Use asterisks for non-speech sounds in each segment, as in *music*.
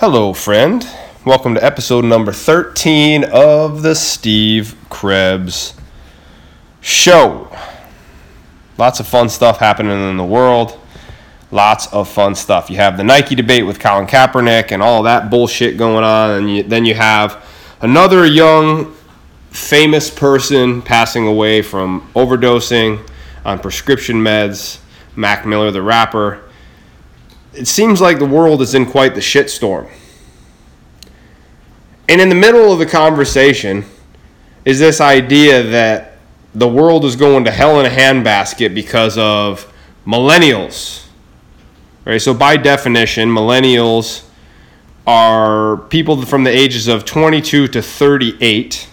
Hello, friend. Welcome to episode number 13 of the Steve Krebs Show. Lots of fun stuff happening in the world. Lots of fun stuff. You have the Nike debate with Colin Kaepernick and all that bullshit going on. And you, then you have another young, famous person passing away from overdosing on prescription meds. Mac Miller, the rapper it seems like the world is in quite the shitstorm. And in the middle of the conversation is this idea that the world is going to hell in a handbasket because of millennials. Right? So by definition, millennials are people from the ages of 22 to 38,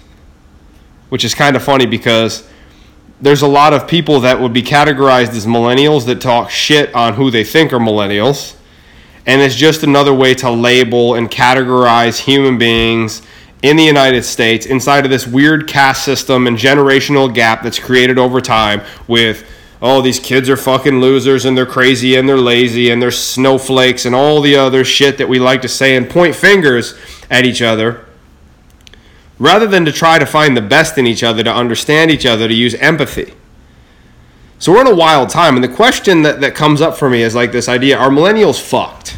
which is kind of funny because there's a lot of people that would be categorized as millennials that talk shit on who they think are millennials. And it's just another way to label and categorize human beings in the United States inside of this weird caste system and generational gap that's created over time with oh these kids are fucking losers and they're crazy and they're lazy and they're snowflakes and all the other shit that we like to say and point fingers at each other rather than to try to find the best in each other, to understand each other, to use empathy. So we're in a wild time, and the question that, that comes up for me is like this idea are millennials fucked?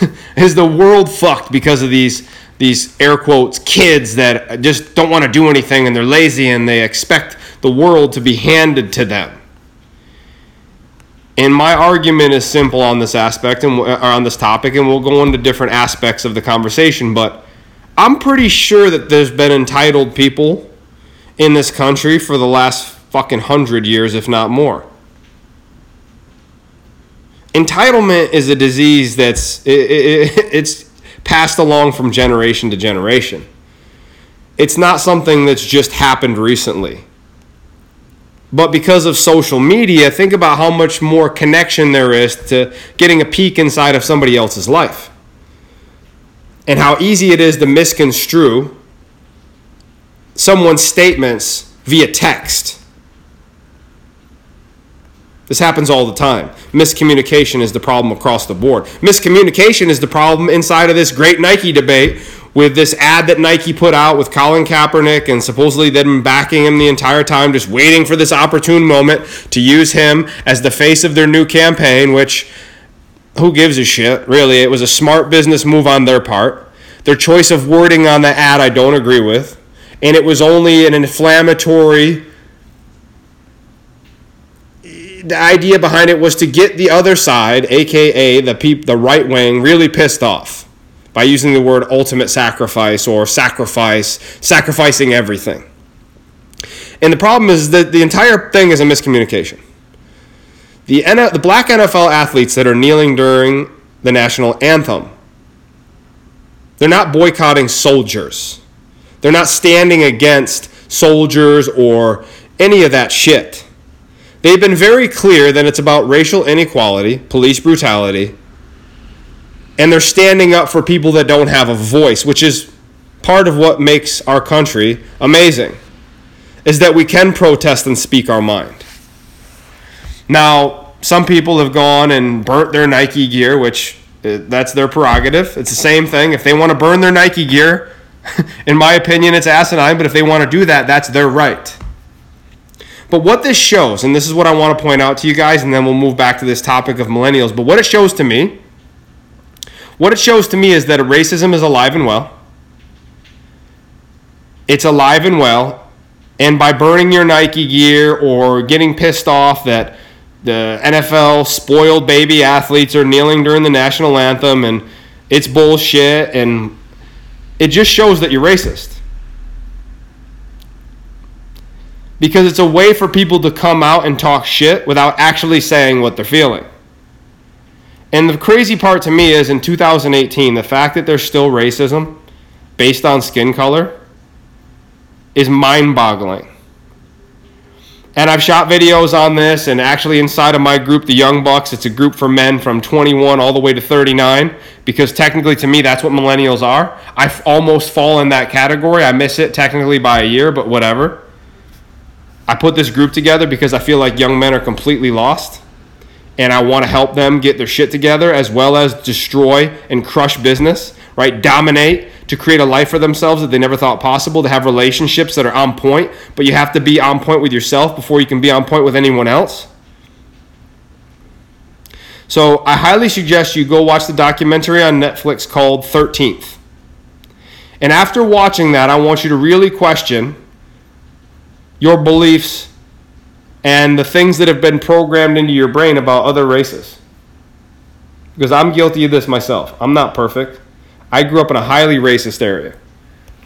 *laughs* is the world fucked because of these these air quotes kids that just don't want to do anything and they're lazy and they expect the world to be handed to them? And my argument is simple on this aspect and uh, on this topic, and we'll go into different aspects of the conversation, but I'm pretty sure that there's been entitled people in this country for the last fucking hundred years, if not more. Entitlement is a disease that's it, it, *laughs* it's passed along from generation to generation. It's not something that's just happened recently. But because of social media, think about how much more connection there is to getting a peek inside of somebody else's life and how easy it is to misconstrue someone's statements via text. This happens all the time. Miscommunication is the problem across the board. Miscommunication is the problem inside of this great Nike debate with this ad that Nike put out with Colin Kaepernick and supposedly been backing him the entire time, just waiting for this opportune moment to use him as the face of their new campaign, which who gives a shit? Really, it was a smart business move on their part. Their choice of wording on the ad, I don't agree with. And it was only an inflammatory. The idea behind it was to get the other side, aka the peop, the right wing, really pissed off by using the word ultimate sacrifice or sacrifice, sacrificing everything. And the problem is that the entire thing is a miscommunication. The, the black NFL athletes that are kneeling during the national anthem, they're not boycotting soldiers. They're not standing against soldiers or any of that shit. They've been very clear that it's about racial inequality, police brutality, and they're standing up for people that don't have a voice, which is part of what makes our country amazing, is that we can protest and speak our mind. Now, some people have gone and burnt their Nike gear, which uh, that's their prerogative. It's the same thing. If they want to burn their Nike gear, *laughs* in my opinion, it's asinine, but if they want to do that, that's their right. But what this shows, and this is what I want to point out to you guys, and then we'll move back to this topic of millennials. But what it shows to me, what it shows to me is that racism is alive and well. It's alive and well. And by burning your Nike gear or getting pissed off that the NFL spoiled baby athletes are kneeling during the national anthem and it's bullshit and it just shows that you're racist. Because it's a way for people to come out and talk shit without actually saying what they're feeling. And the crazy part to me is in 2018, the fact that there's still racism based on skin color is mind boggling. And I've shot videos on this, and actually, inside of my group, the Young Bucks, it's a group for men from 21 all the way to 39, because technically, to me, that's what millennials are. I almost fall in that category. I miss it technically by a year, but whatever. I put this group together because I feel like young men are completely lost. and I want to help them get their shit together as well as destroy and crush business, right? Dominate to create a life for themselves that they never thought possible, to have relationships that are on point, but you have to be on point with yourself before you can be on point with anyone else. So I highly suggest you go watch the documentary on Netflix called 13th. And after watching that, I want you to really question your beliefs and the things that have been programmed into your brain about other races. Because I'm guilty of this myself. I'm not perfect. I grew up in a highly racist area,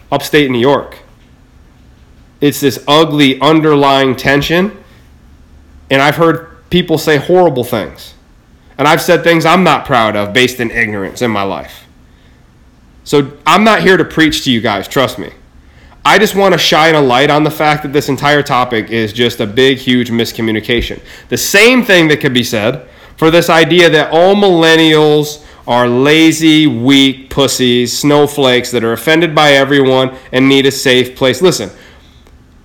upstate New York. It's this ugly underlying tension, and I've heard people say horrible things. And I've said things I'm not proud of based in ignorance in my life. So I'm not here to preach to you guys, trust me. I just want to shine a light on the fact that this entire topic is just a big, huge miscommunication. The same thing that could be said for this idea that all millennials are lazy, weak pussies, snowflakes that are offended by everyone and need a safe place. Listen,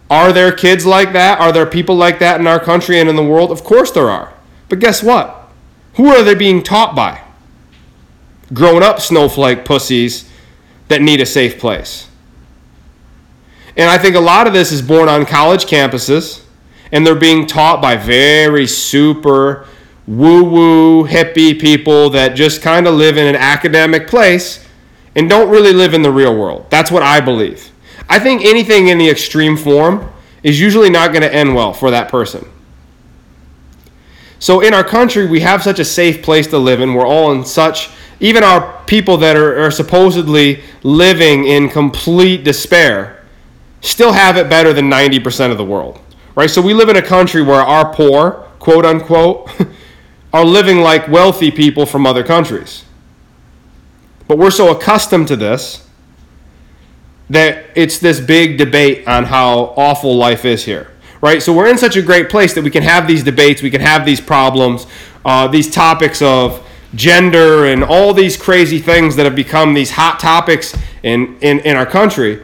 are there kids like that? Are there people like that in our country and in the world? Of course there are. But guess what? Who are they being taught by? Grown up snowflake pussies that need a safe place. And I think a lot of this is born on college campuses, and they're being taught by very super woo woo hippie people that just kind of live in an academic place and don't really live in the real world. That's what I believe. I think anything in the extreme form is usually not going to end well for that person. So in our country, we have such a safe place to live in. We're all in such, even our people that are, are supposedly living in complete despair still have it better than 90% of the world, right? So we live in a country where our poor, quote unquote, *laughs* are living like wealthy people from other countries. But we're so accustomed to this that it's this big debate on how awful life is here, right? So we're in such a great place that we can have these debates, we can have these problems, uh, these topics of gender and all these crazy things that have become these hot topics in, in, in our country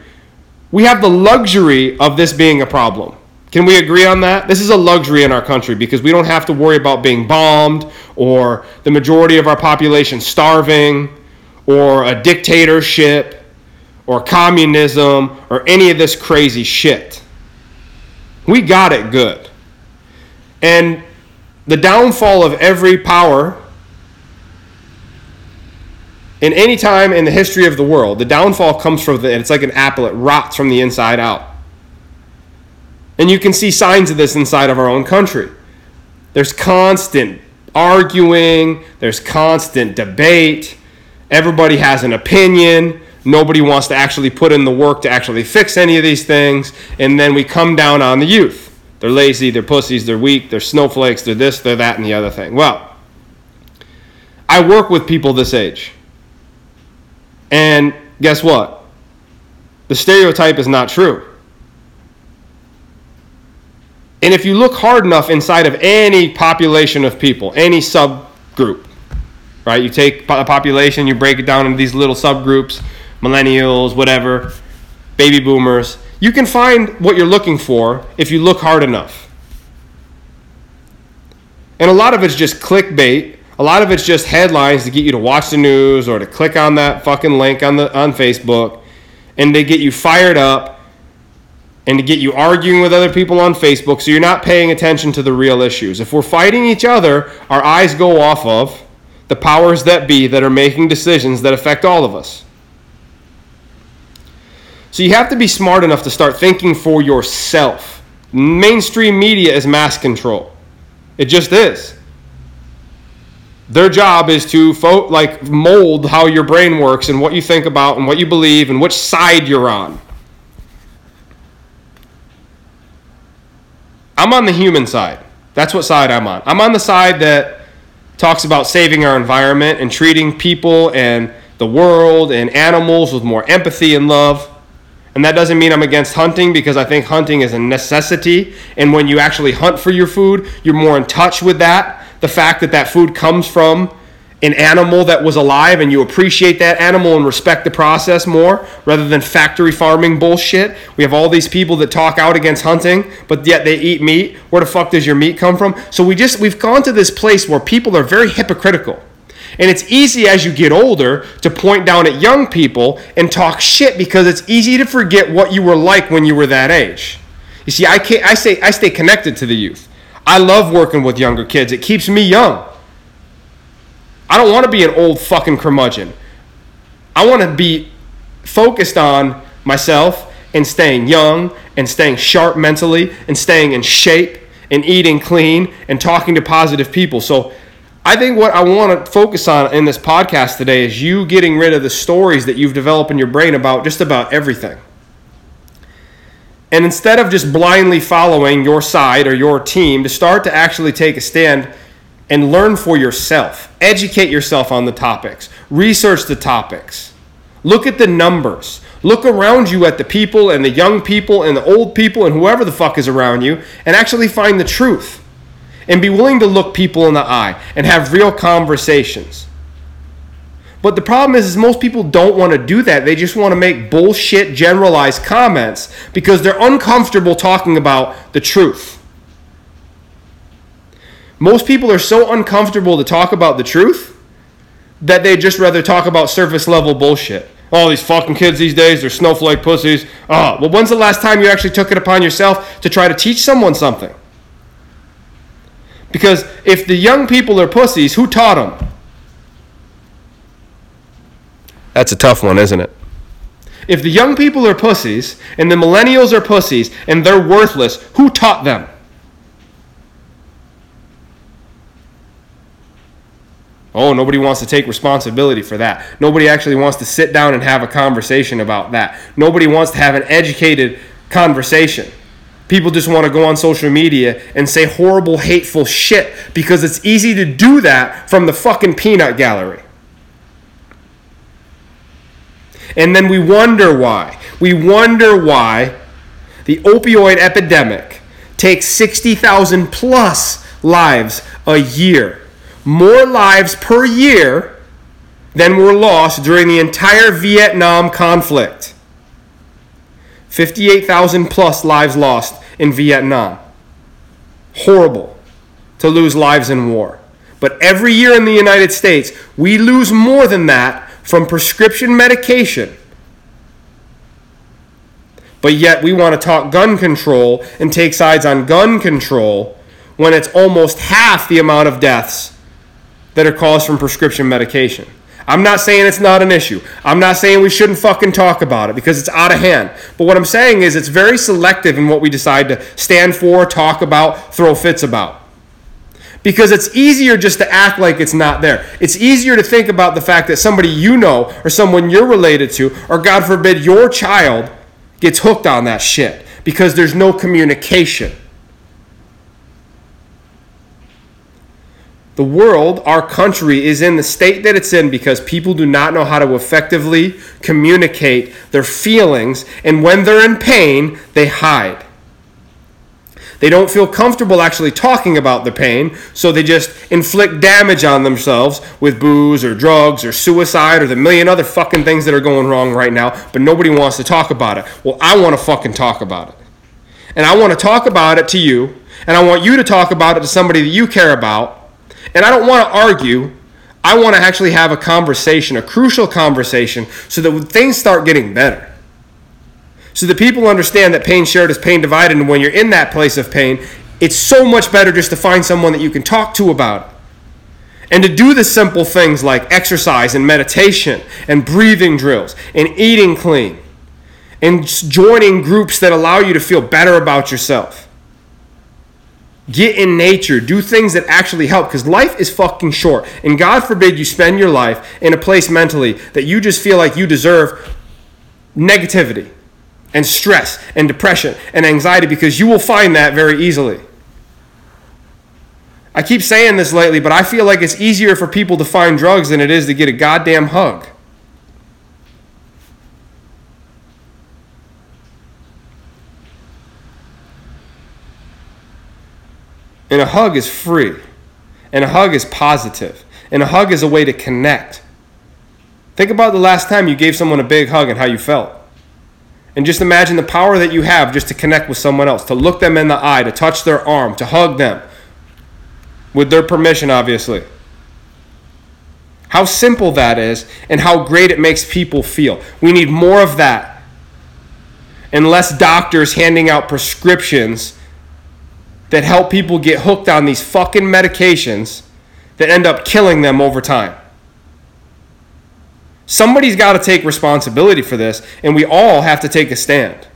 we have the luxury of this being a problem. Can we agree on that? This is a luxury in our country because we don't have to worry about being bombed or the majority of our population starving or a dictatorship or communism or any of this crazy shit. We got it good. And the downfall of every power in any time in the history of the world, the downfall comes from the, it's like an apple, it rots from the inside out. And you can see signs of this inside of our own country. There's constant arguing, there's constant debate, everybody has an opinion. Nobody wants to actually put in the work to actually fix any of these things. And then we come down on the youth. They're lazy, they're pussies, they're weak, they're snowflakes, they're this, they're that, and the other thing. Well, I work with people this age. And guess what? The stereotype is not true. And if you look hard enough inside of any population of people, any subgroup, right? You take a population, you break it down into these little subgroups, millennials, whatever, baby boomers. You can find what you're looking for if you look hard enough. And a lot of it's just clickbait a lot of it's just headlines to get you to watch the news or to click on that fucking link on the on Facebook and they get you fired up and to get you arguing with other people on Facebook so you're not paying attention to the real issues. If we're fighting each other, our eyes go off of the powers that be that are making decisions that affect all of us. So you have to be smart enough to start thinking for yourself. Mainstream media is mass control. It just is. Their job is to fo- like mold how your brain works and what you think about and what you believe and which side you're on. I'm on the human side. That's what side I'm on. I'm on the side that talks about saving our environment and treating people and the world and animals with more empathy and love. And that doesn't mean I'm against hunting because I think hunting is a necessity. And when you actually hunt for your food, you're more in touch with that the fact that that food comes from an animal that was alive and you appreciate that animal and respect the process more rather than factory farming bullshit. We have all these people that talk out against hunting, but yet they eat meat. Where the fuck does your meat come from? So we just we've gone to this place where people are very hypocritical. And it's easy as you get older to point down at young people and talk shit because it's easy to forget what you were like when you were that age. You see, I, can't, I, say, I stay connected to the youth. I love working with younger kids. It keeps me young. I don't want to be an old fucking curmudgeon. I want to be focused on myself and staying young and staying sharp mentally and staying in shape and eating clean and talking to positive people. So I think what I want to focus on in this podcast today is you getting rid of the stories that you've developed in your brain about just about everything. And instead of just blindly following your side or your team, to start to actually take a stand and learn for yourself. Educate yourself on the topics. Research the topics. Look at the numbers. Look around you at the people and the young people and the old people and whoever the fuck is around you and actually find the truth. And be willing to look people in the eye and have real conversations. But the problem is, is most people don't want to do that. They just want to make bullshit generalized comments because they're uncomfortable talking about the truth. Most people are so uncomfortable to talk about the truth that they just rather talk about surface level bullshit. All oh, these fucking kids these days, they're snowflake pussies. Oh, well, when's the last time you actually took it upon yourself to try to teach someone something? Because if the young people are pussies, who taught them? That's a tough one, isn't it? If the young people are pussies and the millennials are pussies and they're worthless, who taught them? Oh, nobody wants to take responsibility for that. Nobody actually wants to sit down and have a conversation about that. Nobody wants to have an educated conversation. People just want to go on social media and say horrible, hateful shit because it's easy to do that from the fucking peanut gallery. And then we wonder why. We wonder why the opioid epidemic takes 60,000 plus lives a year more lives per year than were lost during the entire Vietnam conflict. 58,000 plus lives lost in Vietnam. Horrible to lose lives in war. But every year in the United States, we lose more than that from prescription medication. But yet we want to talk gun control and take sides on gun control when it's almost half the amount of deaths that are caused from prescription medication. I'm not saying it's not an issue. I'm not saying we shouldn't fucking talk about it because it's out of hand. But what I'm saying is it's very selective in what we decide to stand for, talk about, throw fits about. Because it's easier just to act like it's not there. It's easier to think about the fact that somebody you know or someone you're related to, or God forbid your child, gets hooked on that shit because there's no communication. The world, our country, is in the state that it's in because people do not know how to effectively communicate their feelings, and when they're in pain, they hide. They don't feel comfortable actually talking about the pain, so they just inflict damage on themselves with booze or drugs or suicide or the million other fucking things that are going wrong right now, but nobody wants to talk about it. Well, I want to fucking talk about it. And I want to talk about it to you, and I want you to talk about it to somebody that you care about and I don't want to argue. I want to actually have a conversation, a crucial conversation, so that things start getting better. So that people understand that pain shared is pain divided, and when you're in that place of pain, it's so much better just to find someone that you can talk to about it. And to do the simple things like exercise and meditation and breathing drills and eating clean and joining groups that allow you to feel better about yourself. Get in nature. Do things that actually help because life is fucking short. And God forbid you spend your life in a place mentally that you just feel like you deserve negativity and stress and depression and anxiety because you will find that very easily. I keep saying this lately, but I feel like it's easier for people to find drugs than it is to get a goddamn hug. And a hug is free. And a hug is positive. And a hug is a way to connect. Think about the last time you gave someone a big hug and how you felt. And just imagine the power that you have just to connect with someone else, to look them in the eye, to touch their arm, to hug them. With their permission, obviously. How simple that is, and how great it makes people feel. We need more of that. And less doctors handing out prescriptions that help people get hooked on these fucking medications that end up killing them over time. Somebody's got to take responsibility for this, and we all have to take a stand.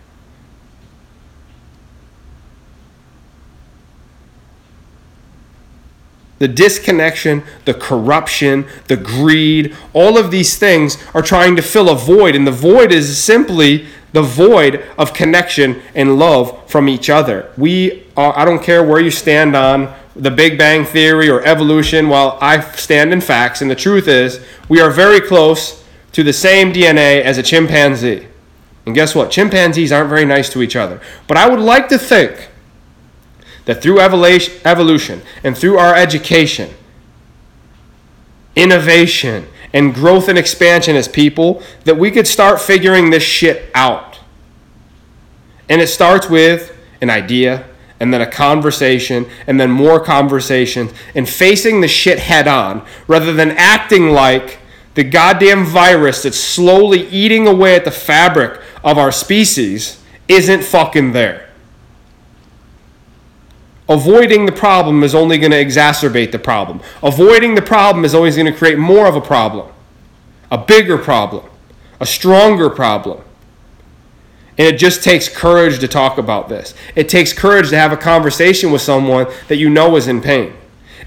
The disconnection, the corruption, the greed, all of these things are trying to fill a void, and the void is simply the void of connection and love from each other. We Uh, I don't care where you stand on the Big Bang Theory or evolution, while I stand in facts, and the truth is, we are very close to the same DNA as a chimpanzee. And guess what? Chimpanzees aren't very nice to each other. But I would like to think that through evolution and through our education, innovation, and growth and expansion as people, that we could start figuring this shit out. And it starts with an idea, and then a conversation, and then more conversations, and facing the shit head on rather than acting like the goddamn virus that's slowly eating away at the fabric of our species isn't fucking there. Avoiding the problem is only going to exacerbate the problem. Avoiding the problem is always going to create more of a problem, a bigger problem, a stronger problem. And it just takes courage to talk about this. It takes courage to have a conversation with someone that you know is in pain.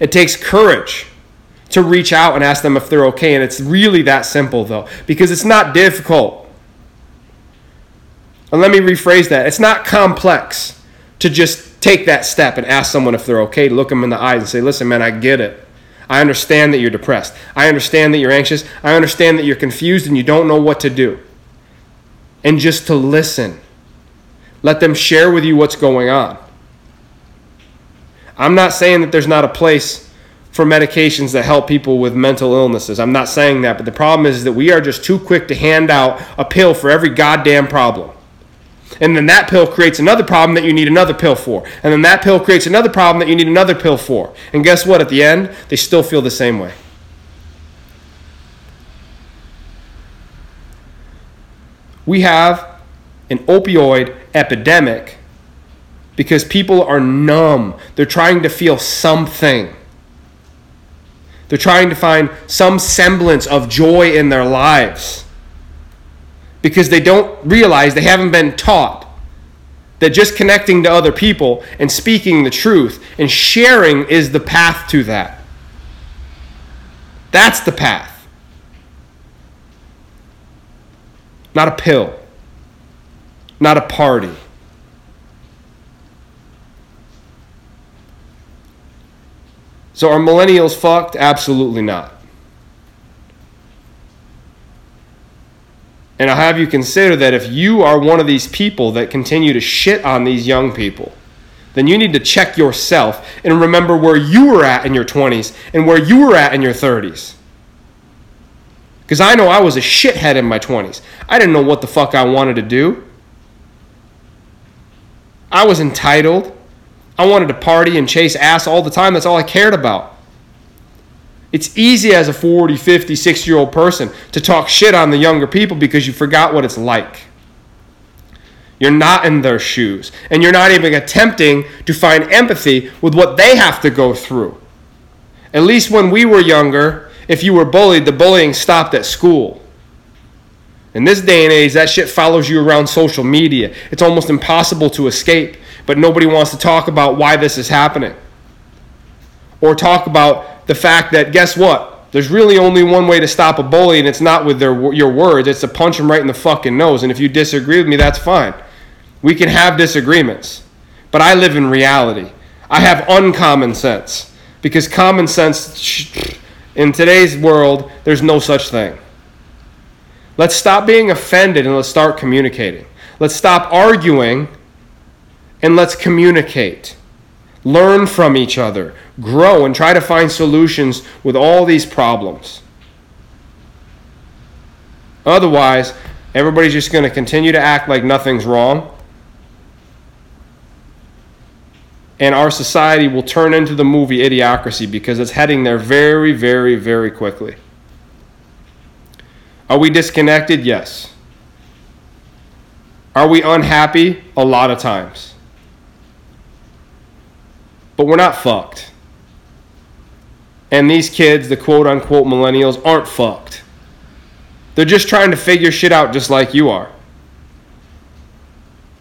It takes courage to reach out and ask them if they're okay. And it's really that simple, though, because it's not difficult. And let me rephrase that it's not complex to just take that step and ask someone if they're okay, look them in the eyes and say, listen, man, I get it. I understand that you're depressed. I understand that you're anxious. I understand that you're confused and you don't know what to do. And just to listen. Let them share with you what's going on. I'm not saying that there's not a place for medications that help people with mental illnesses. I'm not saying that, but the problem is that we are just too quick to hand out a pill for every goddamn problem. And then that pill creates another problem that you need another pill for. And then that pill creates another problem that you need another pill for. And guess what? At the end, they still feel the same way. We have an opioid epidemic because people are numb. They're trying to feel something. They're trying to find some semblance of joy in their lives because they don't realize they haven't been taught that just connecting to other people and speaking the truth and sharing is the path to that. That's the path. Not a pill, not a party. So are millennials fucked? Absolutely not. And I'll have you consider that if you are one of these people that continue to shit on these young people, then you need to check yourself and remember where you were at in your 20s and where you were at in your 30s. Because I know I was a shithead in my 20s. I didn't know what the fuck I wanted to do. I was entitled. I wanted to party and chase ass all the time. That's all I cared about. It's easy as a 40, 50, 60 year old person to talk shit on the younger people because you forgot what it's like. You're not in their shoes. And you're not even attempting to find empathy with what they have to go through. At least when we were younger, if you were bullied, the bullying stopped at school. In this day and age, that shit follows you around social media. It's almost impossible to escape but nobody wants to talk about why this is happening. Or talk about the fact that, guess what? There's really only one way to stop a bully, and it's not with their, your words, it's to punch them right in the fucking nose. And if you disagree with me, that's fine. We can have disagreements. But I live in reality. I have uncommon sense. Because common sense, in today's world, there's no such thing. Let's stop being offended and let's start communicating. Let's stop arguing and let's communicate. learn from each other, grow, and try to find solutions with all these problems. Otherwise, everybody's just going to continue to act like nothing's wrong. And our society will turn into the movie Idiocracy because it's heading there very, very, very quickly. Are we disconnected? Yes. Are we unhappy? A lot of times. But we're not fucked. And these kids, the quote unquote millennials, aren't fucked. They're just trying to figure shit out just like you are.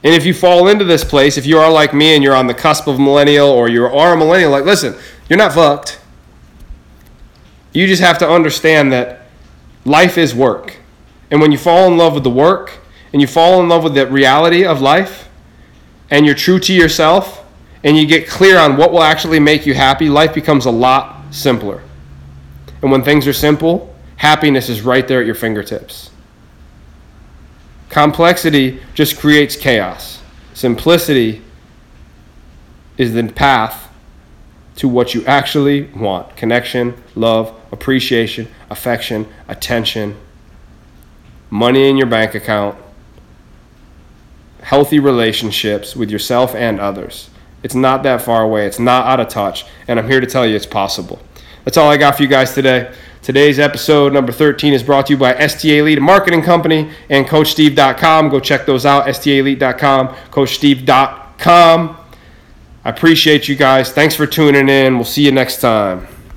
And if you fall into this place, if you are like me and you're on the cusp of millennial or you are a millennial, like, listen, you're not fucked. You just have to understand that life is work. And when you fall in love with the work and you fall in love with the reality of life and you're true to yourself and you get clear on what will actually make you happy, life becomes a lot simpler. And when things are simple, happiness is right there at your fingertips. Complexity just creates chaos. Simplicity is the path to what you actually want connection, love, appreciation, affection, attention, money in your bank account, healthy relationships with yourself and others. It's not that far away, it's not out of touch, and I'm here to tell you it's possible. That's all I got for you guys today. Today's episode number 13 is brought to you by STA Elite Marketing Company and CoachSteve.com. Go check those out, STAElite.com, CoachSteve.com. I appreciate you guys. Thanks for tuning in. We'll see you next time.